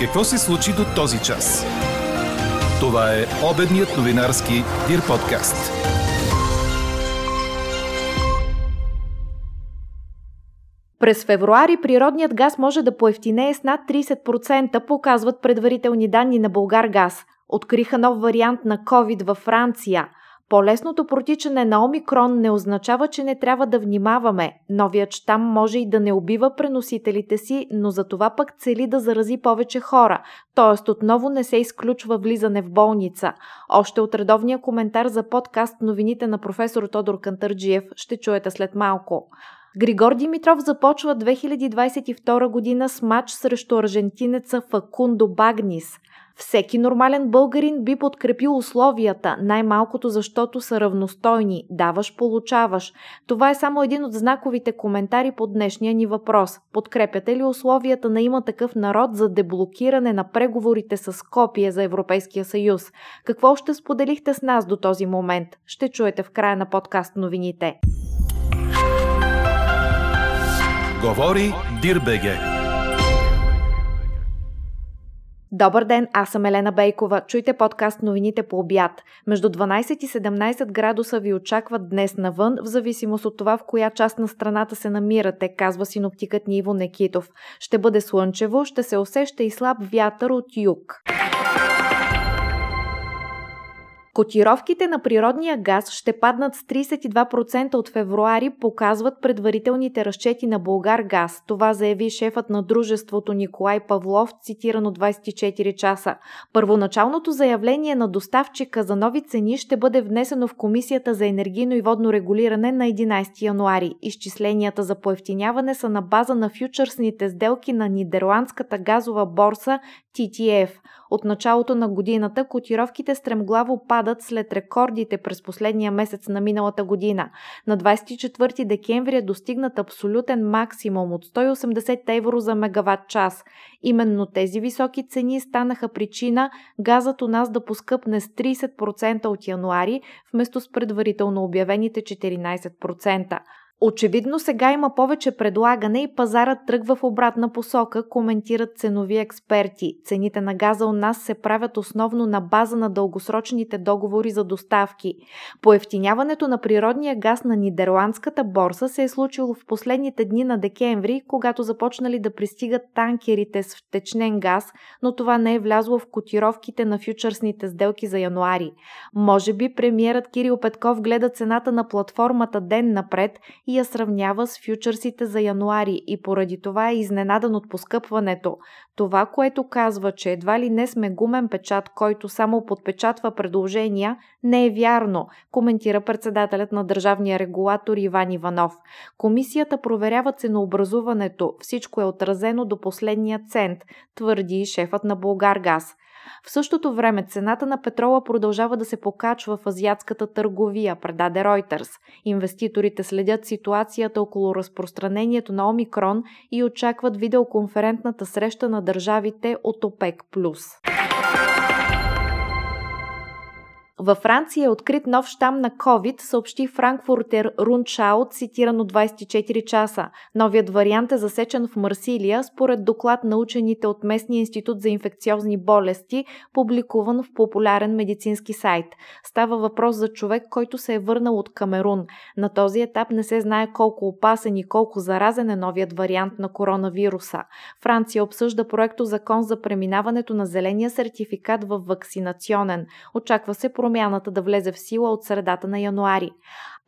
Какво се случи до този час? Това е обедният новинарски Дир подкаст. През февруари природният газ може да поевтинее с над 30%, показват предварителни данни на Българ газ. Откриха нов вариант на COVID във Франция – по-лесното протичане на омикрон не означава, че не трябва да внимаваме. Новият щам може и да не убива преносителите си, но за това пък цели да зарази повече хора, т.е. отново не се изключва влизане в болница. Още от редовния коментар за подкаст новините на професор Тодор Кантърджиев ще чуете след малко. Григор Димитров започва 2022 година с матч срещу аржентинеца Факундо Багнис – всеки нормален българин би подкрепил условията, най-малкото защото са равностойни. Даваш, получаваш. Това е само един от знаковите коментари по днешния ни въпрос. Подкрепяте ли условията на има такъв народ за деблокиране на преговорите с Копия за Европейския съюз? Какво ще споделихте с нас до този момент? Ще чуете в края на подкаст новините. Говори Дирбеге. Добър ден, аз съм Елена Бейкова. Чуйте подкаст новините по обяд. Между 12 и 17 градуса ви очакват днес навън, в зависимост от това в коя част на страната се намирате, казва синоптикът ни Иво Некитов. Ще бъде слънчево, ще се усеща и слаб вятър от юг. Котировките на природния газ ще паднат с 32% от февруари, показват предварителните разчети на Българ газ. Това заяви шефът на дружеството Николай Павлов, цитирано 24 часа. Първоначалното заявление на доставчика за нови цени ще бъде внесено в Комисията за енергийно и водно регулиране на 11 януари. Изчисленията за поевтиняване са на база на фьючерсните сделки на нидерландската газова борса TTF. От началото на годината котировките стремглаво падат след рекордите през последния месец на миналата година. На 24 декември е достигнат абсолютен максимум от 180 евро за мегаватт час. Именно тези високи цени станаха причина газът у нас да поскъпне с 30% от януари, вместо с предварително обявените 14%. Очевидно сега има повече предлагане и пазарът тръгва в обратна посока, коментират ценови експерти. Цените на газа у нас се правят основно на база на дългосрочните договори за доставки. Поевтиняването на природния газ на нидерландската борса се е случило в последните дни на декември, когато започнали да пристигат танкерите с втечнен газ, но това не е влязло в котировките на фьючерсните сделки за януари. Може би премиерът Кирил Петков гледа цената на платформата ден напред и я сравнява с фьючерсите за януари и поради това е изненадан от поскъпването. Това, което казва, че едва ли не сме гумен печат, който само подпечатва предложения, не е вярно, коментира председателят на държавния регулатор Иван Иванов. Комисията проверява ценообразуването, всичко е отразено до последния цент, твърди шефът на Българгаз. В същото време цената на петрола продължава да се покачва в азиатската търговия, предаде Reuters. Инвеститорите следят ситуацията около разпространението на Омикрон и очакват видеоконферентната среща на държавите от ОПЕК+. Във Франция е открит нов щам на COVID, съобщи Франкфуртер Рунчаут, цитирано 24 часа. Новият вариант е засечен в Марсилия, според доклад на учените от Местния институт за инфекциозни болести, публикуван в популярен медицински сайт. Става въпрос за човек, който се е върнал от Камерун. На този етап не се знае колко опасен и колко заразен е новият вариант на коронавируса. Франция обсъжда проекто закон за преминаването на зеления сертификат в вакцинационен. Очаква се промяната да влезе в сила от средата на януари.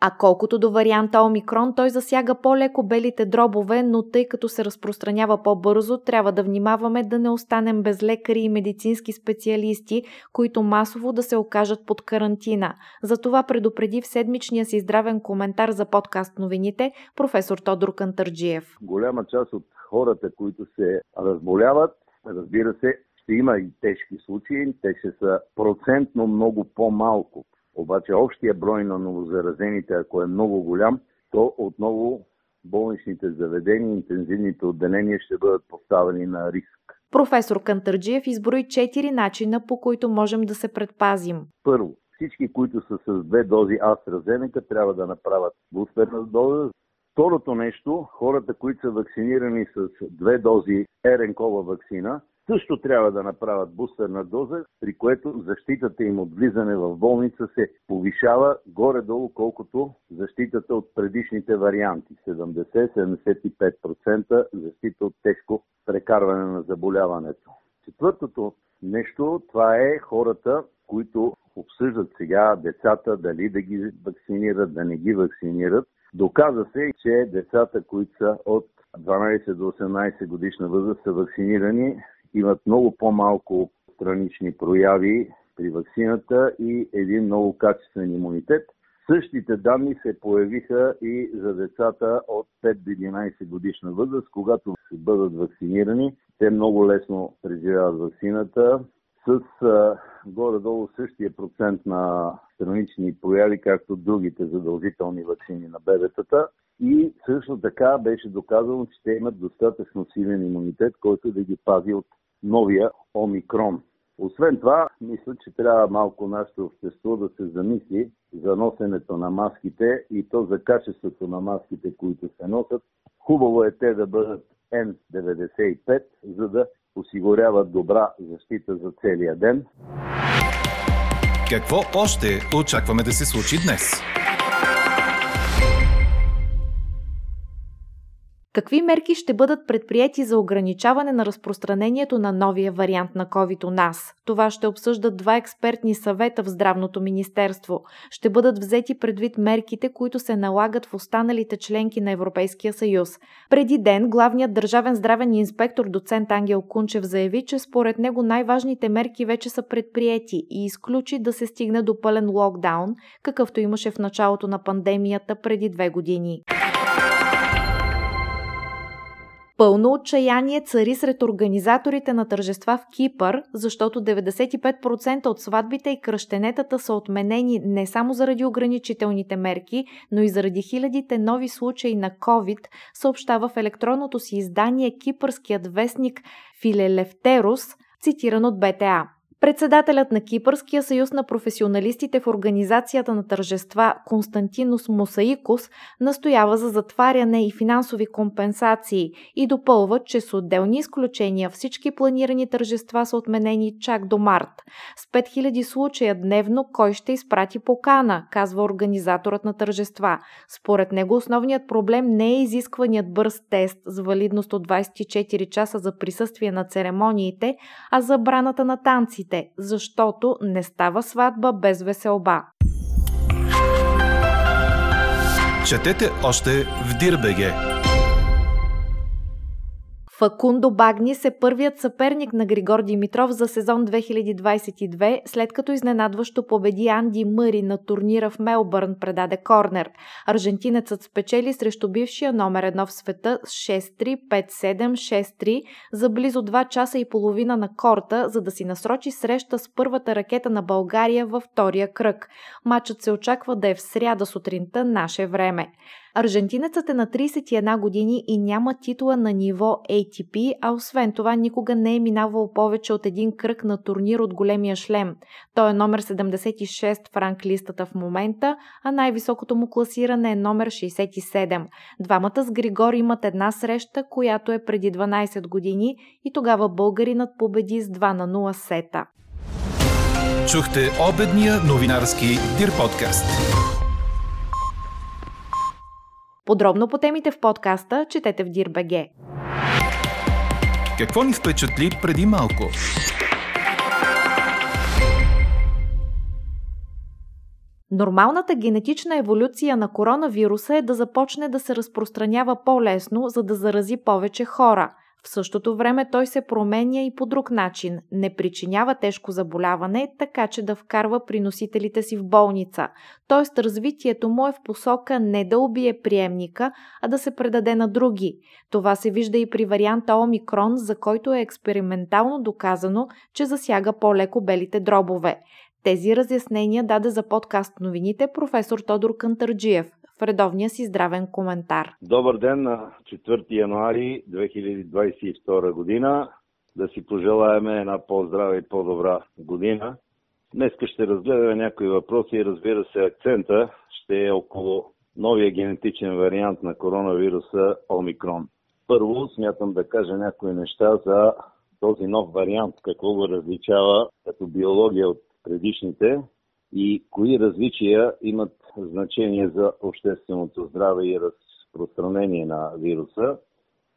А колкото до варианта Омикрон, той засяга по-леко белите дробове, но тъй като се разпространява по-бързо, трябва да внимаваме да не останем без лекари и медицински специалисти, които масово да се окажат под карантина. Затова предупреди в седмичния си здравен коментар за подкаст новините професор Тодор Кантърджиев. Голяма част от хората, които се разболяват, разбира се, ще има и тежки случаи, те ще са процентно много по-малко. Обаче общия брой на новозаразените, ако е много голям, то отново болничните заведения, интензивните отделения ще бъдат поставени на риск. Професор Кантърджиев изброи четири начина, по които можем да се предпазим. Първо, всички, които са с две дози AstraZeneca, трябва да направят бустерна доза. Второто нещо, хората, които са вакцинирани с две дози РНКова вакцина, също трябва да направят бустерна доза, при което защитата им от влизане в болница се повишава горе-долу колкото защитата от предишните варианти. 70-75% защита от тежко прекарване на заболяването. Четвъртото нещо, това е хората, които обсъждат сега децата дали да ги вакцинират, да не ги вакцинират. Доказа се, че децата, които са от 12 до 18 годишна възраст са вакцинирани, имат много по-малко странични прояви при вакцината и един много качествен имунитет. Същите данни се появиха и за децата от 5 до 11 годишна възраст, когато бъдат вакцинирани. Те много лесно преживяват вакцината с а, горе-долу същия процент на странични прояви, както другите задължителни вакцини на бебетата. И също така беше доказано, че те имат достатъчно силен имунитет, който да ги пази от новия омикрон. Освен това, мисля, че трябва малко нашето общество да се замисли за носенето на маските и то за качеството на маските, които се носят. Хубаво е те да бъдат N95, за да осигуряват добра защита за целия ден. Какво още очакваме да се случи днес? Какви мерки ще бъдат предприяти за ограничаване на разпространението на новия вариант на COVID у нас? Това ще обсъждат два експертни съвета в Здравното министерство. Ще бъдат взети предвид мерките, които се налагат в останалите членки на Европейския съюз. Преди ден главният държавен здравен инспектор доцент Ангел Кунчев заяви, че според него най-важните мерки вече са предприяти и изключи да се стигне до пълен локдаун, какъвто имаше в началото на пандемията преди две години. Пълно отчаяние цари сред организаторите на тържества в Кипър, защото 95% от сватбите и кръщенетата са отменени не само заради ограничителните мерки, но и заради хилядите нови случаи на COVID, съобщава в електронното си издание кипърският вестник Филелефтерус, цитиран от БТА. Председателят на Кипърския съюз на професионалистите в организацията на тържества Константинус Мусаикус настоява за затваряне и финансови компенсации и допълва, че с отделни изключения всички планирани тържества са отменени чак до март. С 5000 случая дневно кой ще изпрати покана, казва организаторът на тържества. Според него основният проблем не е изискваният бърз тест с валидност от 24 часа за присъствие на церемониите, а забраната на танците гостите, защото не става сватба без веселба. Четете още в Дирбеге! Факундо Багнис е първият съперник на Григор Димитров за сезон 2022, след като изненадващо победи Анди Мъри на турнира в Мелбърн предаде корнер. Аржентинецът спечели срещу бившия номер едно в света с 6-3, 5-7, 6-3 за близо 2 часа и половина на корта, за да си насрочи среща с първата ракета на България във втория кръг. Матчът се очаква да е в сряда сутринта наше време. Аржентинецът е на 31 години и няма титла на ниво ATP, а освен това никога не е минавал повече от един кръг на турнир от големия шлем. Той е номер 76 в ранглистата в момента, а най-високото му класиране е номер 67. Двамата с Григор имат една среща, която е преди 12 години и тогава българинът победи с 2 на 0 сета. Чухте обедния новинарски Дир подкаст. Подробно по темите в подкаста четете в Дирбеге. Какво ни впечатли преди малко? Нормалната генетична еволюция на коронавируса е да започне да се разпространява по-лесно, за да зарази повече хора. В същото време той се променя и по друг начин. Не причинява тежко заболяване, така че да вкарва приносителите си в болница. Тоест развитието му е в посока не да убие приемника, а да се предаде на други. Това се вижда и при варианта Омикрон, за който е експериментално доказано, че засяга по-леко белите дробове. Тези разяснения даде за подкаст новините професор Тодор Кантарджиев, в редовния си здравен коментар. Добър ден на 4 януари 2022 година. Да си пожелаеме една по-здрава и по-добра година. Днес ще разгледаме някои въпроси и разбира се акцента ще е около новия генетичен вариант на коронавируса Омикрон. Първо смятам да кажа някои неща за този нов вариант, какво го различава като биология от предишните и кои различия имат значение за общественото здраве и разпространение на вируса.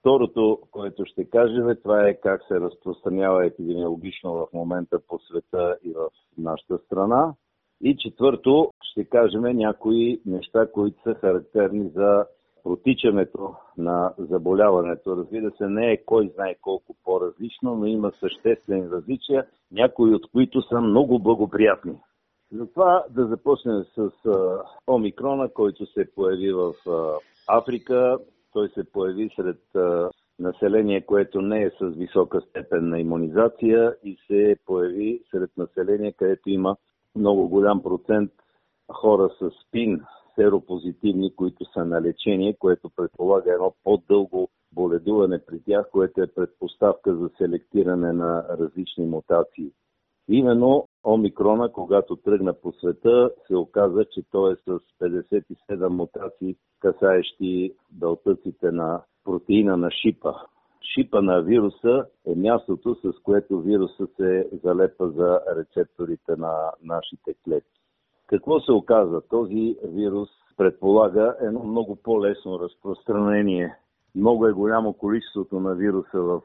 Второто, което ще кажем, това е как се разпространява епидемиологично в момента по света и в нашата страна. И четвърто, ще кажем някои неща, които са характерни за протичането на заболяването. Разбира се, не е кой знае колко по-различно, но има съществени различия, някои от които са много благоприятни. Затова да започнем с а, омикрона, който се появи в а, Африка. Той се появи сред а, население, което не е с висока степен на иммунизация и се появи сред население, където има много голям процент хора с спин, серопозитивни, които са на лечение, което предполага едно по-дълго боледуване при тях, което е предпоставка за селектиране на различни мутации. Именно омикрона, когато тръгна по света, се оказа, че той е с 57 мутации, касаещи дълтъците на протеина на шипа. Шипа на вируса е мястото, с което вируса се залепа за рецепторите на нашите клетки. Какво се оказа? Този вирус предполага едно много по-лесно разпространение. Много е голямо количеството на вируса в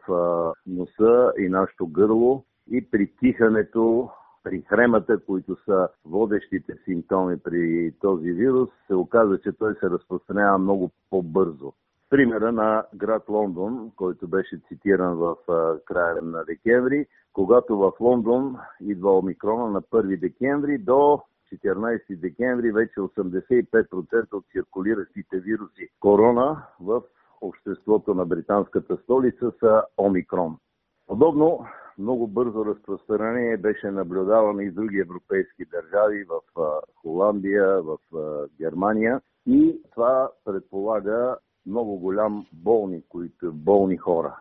носа и нашето гърло и при тихането, при хремата, които са водещите симптоми при този вирус, се оказа, че той се разпространява много по-бързо. Примера на град Лондон, който беше цитиран в края на декември, когато в Лондон идва омикрона на 1 декември до 14 декември вече 85% от циркулиращите вируси корона в обществото на британската столица са омикрон. Подобно много бързо разпространение беше наблюдавано и в други европейски държави, в Холандия, в Германия. И това предполага много голям болни, които болни хора.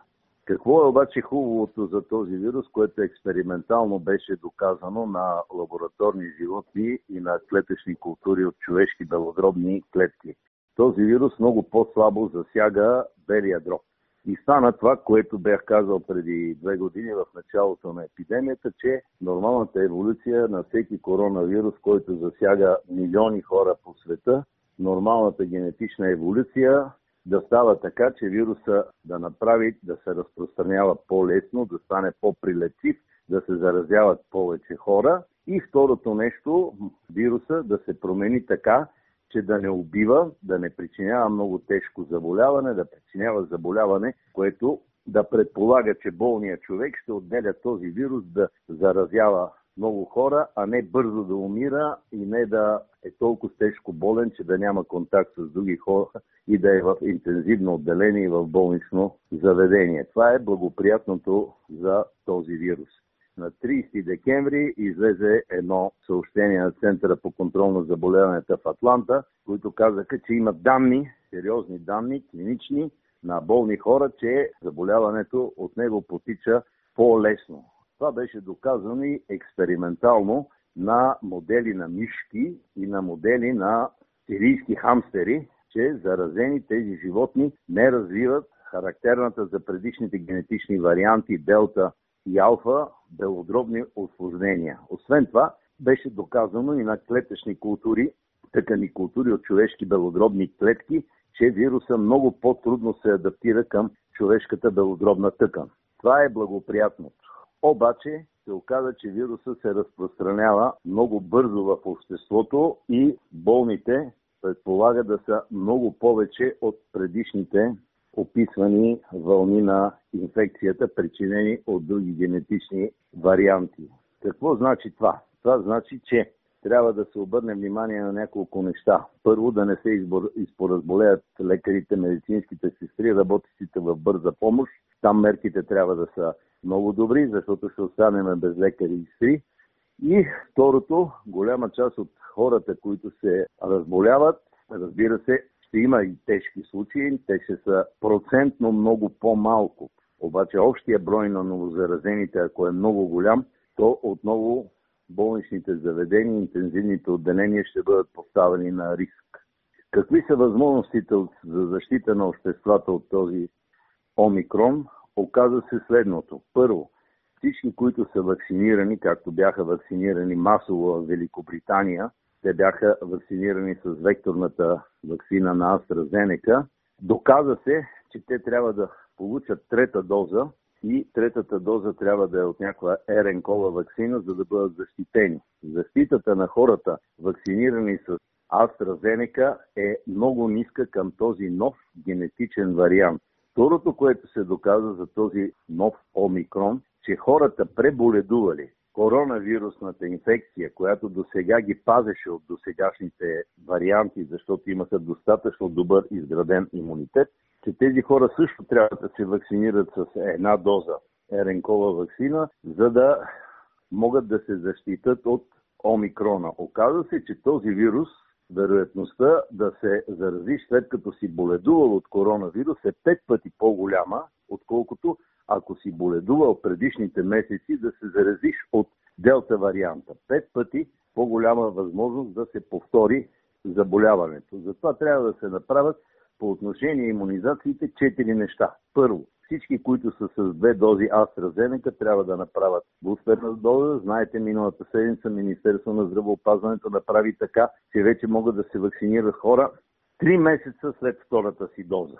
Какво е обаче хубавото за този вирус, което експериментално беше доказано на лабораторни животни и на клетъчни култури от човешки белодробни клетки? Този вирус много по-слабо засяга белия дроб. И стана това, което бях казал преди две години в началото на епидемията, че нормалната еволюция на всеки коронавирус, който засяга милиони хора по света, нормалната генетична еволюция да става така, че вируса да направи да се разпространява по-лесно, да стане по-прилетив, да се заразяват повече хора. И второто нещо, вируса да се промени така, че да не убива, да не причинява много тежко заболяване, да причинява заболяване, което да предполага, че болният човек ще отделя този вирус да заразява много хора, а не бързо да умира и не да е толкова тежко болен, че да няма контакт с други хора и да е в интензивно отделение и в болнично заведение. Това е благоприятното за този вирус. На 30 декември излезе едно съобщение на Центъра по контрол на заболяванията в Атланта, които казаха, че имат данни, сериозни данни, клинични, на болни хора, че заболяването от него потича по-лесно. Това беше доказано и експериментално на модели на мишки и на модели на сирийски хамстери, че заразени тези животни не развиват характерната за предишните генетични варианти Делта и Алфа белодробни осложнения. Освен това, беше доказано и на клетъчни култури, тъкани култури от човешки белодробни клетки, че вируса много по-трудно се адаптира към човешката белодробна тъкан. Това е благоприятното. Обаче се оказа, че вируса се разпространява много бързо в обществото и болните предполага да са много повече от предишните описвани вълни на инфекцията, причинени от други генетични варианти. Какво значи това? Това значи, че трябва да се обърне внимание на няколко неща. Първо, да не се изпоразболеят лекарите, медицинските сестри, работещите в бърза помощ. Там мерките трябва да са много добри, защото ще останем без лекари и сестри. И второто, голяма част от хората, които се разболяват, разбира се, ще има и тежки случаи, те ще са процентно много по-малко. Обаче общия брой на новозаразените, ако е много голям, то отново болничните заведения, интензивните отделения ще бъдат поставени на риск. Какви са възможностите за защита на обществата от този омикрон? оказа се следното. Първо, всички, които са вакцинирани, както бяха вакцинирани масово в Великобритания, те бяха вакцинирани с векторната вакцина на AstraZeneca, доказа се, че те трябва да получат трета доза и третата доза трябва да е от някаква РНКова вакцина, за да бъдат защитени. Защитата на хората, вакцинирани с AstraZeneca, е много ниска към този нов генетичен вариант. Второто, което се доказа за този нов омикрон, че хората преболедували коронавирусната инфекция, която до сега ги пазеше от досегашните варианти, защото имаха достатъчно добър изграден имунитет, че тези хора също трябва да се вакцинират с една доза еренкова вакцина, за да могат да се защитат от омикрона. Оказва се, че този вирус, вероятността да се заразиш след като си боледувал от коронавирус е пет пъти по-голяма, отколкото ако си боледувал предишните месеци да се заразиш от делта варианта. Пет пъти по-голяма възможност да се повтори заболяването. Затова трябва да се направят по отношение иммунизациите четири неща. Първо, всички, които са с две дози AstraZeneca, трябва да направят бустерна доза. Знаете, миналата седмица Министерство на здравеопазването направи така, че вече могат да се вакцинират хора три месеца след втората си доза.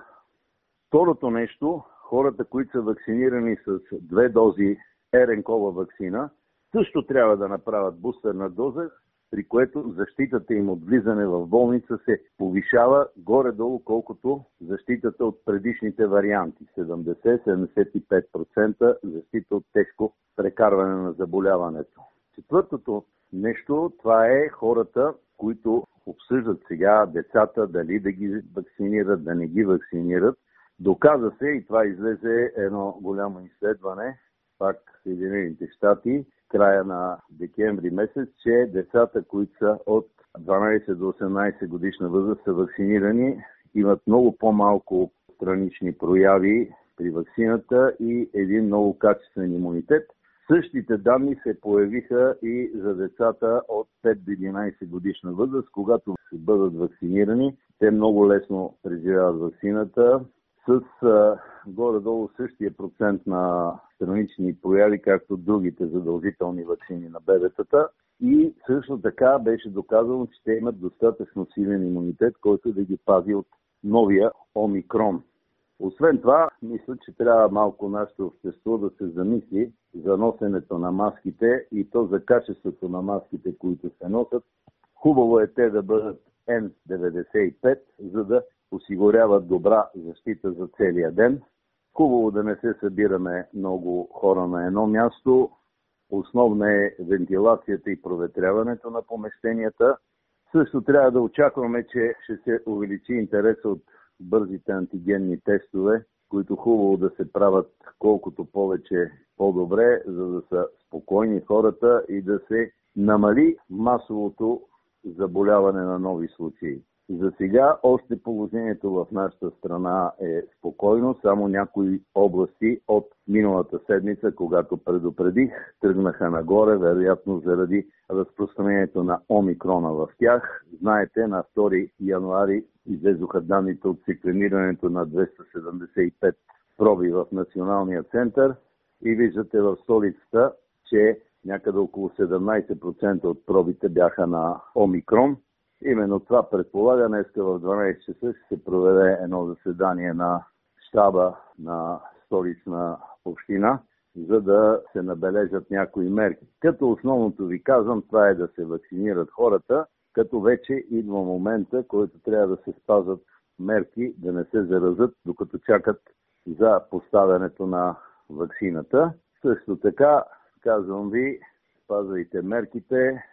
Второто нещо, хората, които са вакцинирани с две дози РНКова вакцина, също трябва да направят бустерна доза, при което защитата им от влизане в болница се повишава горе-долу колкото защитата от предишните варианти. 70-75% защита от тежко прекарване на заболяването. Четвъртото нещо, това е хората, които обсъждат сега децата дали да ги вакцинират, да не ги вакцинират. Доказа се, и това излезе едно голямо изследване, пак в Съединените щати, края на декември месец, че децата, които са от 12 до 18 годишна възраст са вакцинирани, имат много по-малко странични прояви при вакцината и един много качествен имунитет. Същите данни се появиха и за децата от 5 до 11 годишна възраст, когато бъдат вакцинирани. Те много лесно преживяват вакцината, с а, горе-долу същия процент на странични прояви, както другите задължителни вакцини на бебетата. И също така беше доказано, че те имат достатъчно силен имунитет, който да ги пази от новия омикрон. Освен това, мисля, че трябва малко нашето общество да се замисли за носенето на маските и то за качеството на маските, които се носят. Хубаво е те да бъдат N95, за да осигуряват добра защита за целия ден. Хубаво да не се събираме много хора на едно място. Основна е вентилацията и проветряването на помещенията. Също трябва да очакваме, че ще се увеличи интереса от бързите антигенни тестове, които хубаво да се правят колкото повече по-добре, за да са спокойни хората и да се намали масовото заболяване на нови случаи. За сега още положението в нашата страна е спокойно, само някои области от миналата седмица, когато предупредих, тръгнаха нагоре, вероятно заради разпространението на омикрона в тях. Знаете, на 2 януари излезоха данните от секвенирането на 275 проби в Националния център и виждате в столицата, че някъде около 17% от пробите бяха на омикрон. Именно това предполага. Днеска в 12 часа ще се проведе едно заседание на щаба на столична община, за да се набележат някои мерки. Като основното ви казвам, това е да се вакцинират хората, като вече идва момента, който трябва да се спазват мерки, да не се заразат, докато чакат за поставянето на вакцината. Също така, казвам ви, спазвайте мерките,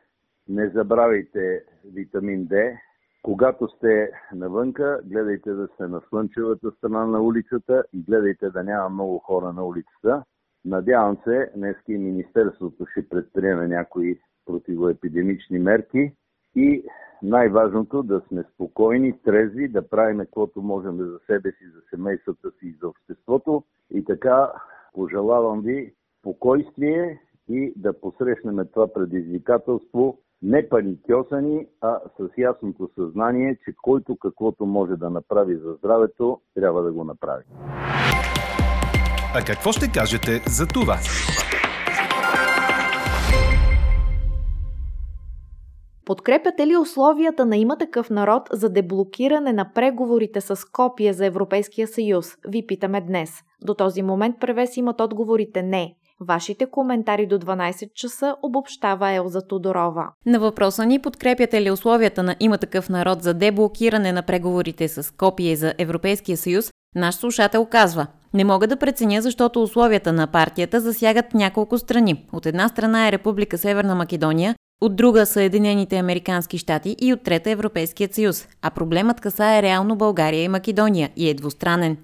не забравяйте витамин D. Когато сте навънка, гледайте да сте на слънчевата страна на улицата и гледайте да няма много хора на улицата. Надявам се, днес и Министерството ще предприеме някои противоепидемични мерки и най-важното да сме спокойни, трезви, да правим каквото можем за себе си, за семействата си и за обществото. И така пожелавам ви спокойствие и да посрещнем това предизвикателство не паникьосани, а с ясното съзнание, че който каквото може да направи за здравето, трябва да го направи. А какво ще кажете за това? Подкрепяте ли условията на има такъв народ за деблокиране на преговорите с копия за Европейския съюз? Ви питаме днес. До този момент превес имат отговорите не. Вашите коментари до 12 часа обобщава Елза Тодорова. На въпроса ни подкрепяте ли условията на има такъв народ за деблокиране на преговорите с копие за Европейския съюз, наш слушател казва не мога да преценя, защото условията на партията засягат няколко страни. От една страна е Република Северна Македония, от друга Съединените Американски щати и от трета Европейският съюз, а проблемът касае реално България и Македония и е двустранен.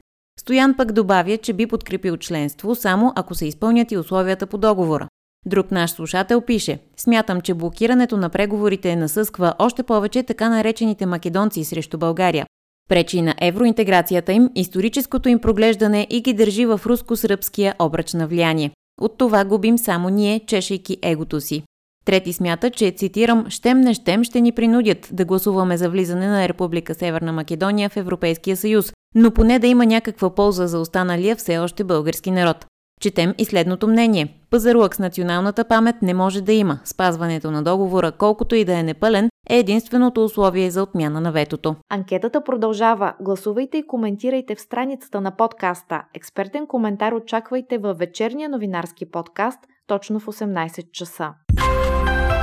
Стоян пък добавя, че би подкрепил членство само ако се изпълнят и условията по договора. Друг наш слушател пише Смятам, че блокирането на преговорите насъсква още повече така наречените македонци срещу България. Пречи на евроинтеграцията им, историческото им проглеждане и ги държи в руско-сръбския обръч на влияние. От това губим само ние, чешейки егото си. Трети смята, че, цитирам, «Щем не щем ще ни принудят да гласуваме за влизане на Република Северна Македония в Европейския съюз, но поне да има някаква полза за останалия все още български народ». Четем и следното мнение. Пазарлък с националната памет не може да има. Спазването на договора, колкото и да е непълен, е единственото условие за отмяна на ветото. Анкетата продължава. Гласувайте и коментирайте в страницата на подкаста. Експертен коментар очаквайте във вечерния новинарски подкаст точно в 18 часа.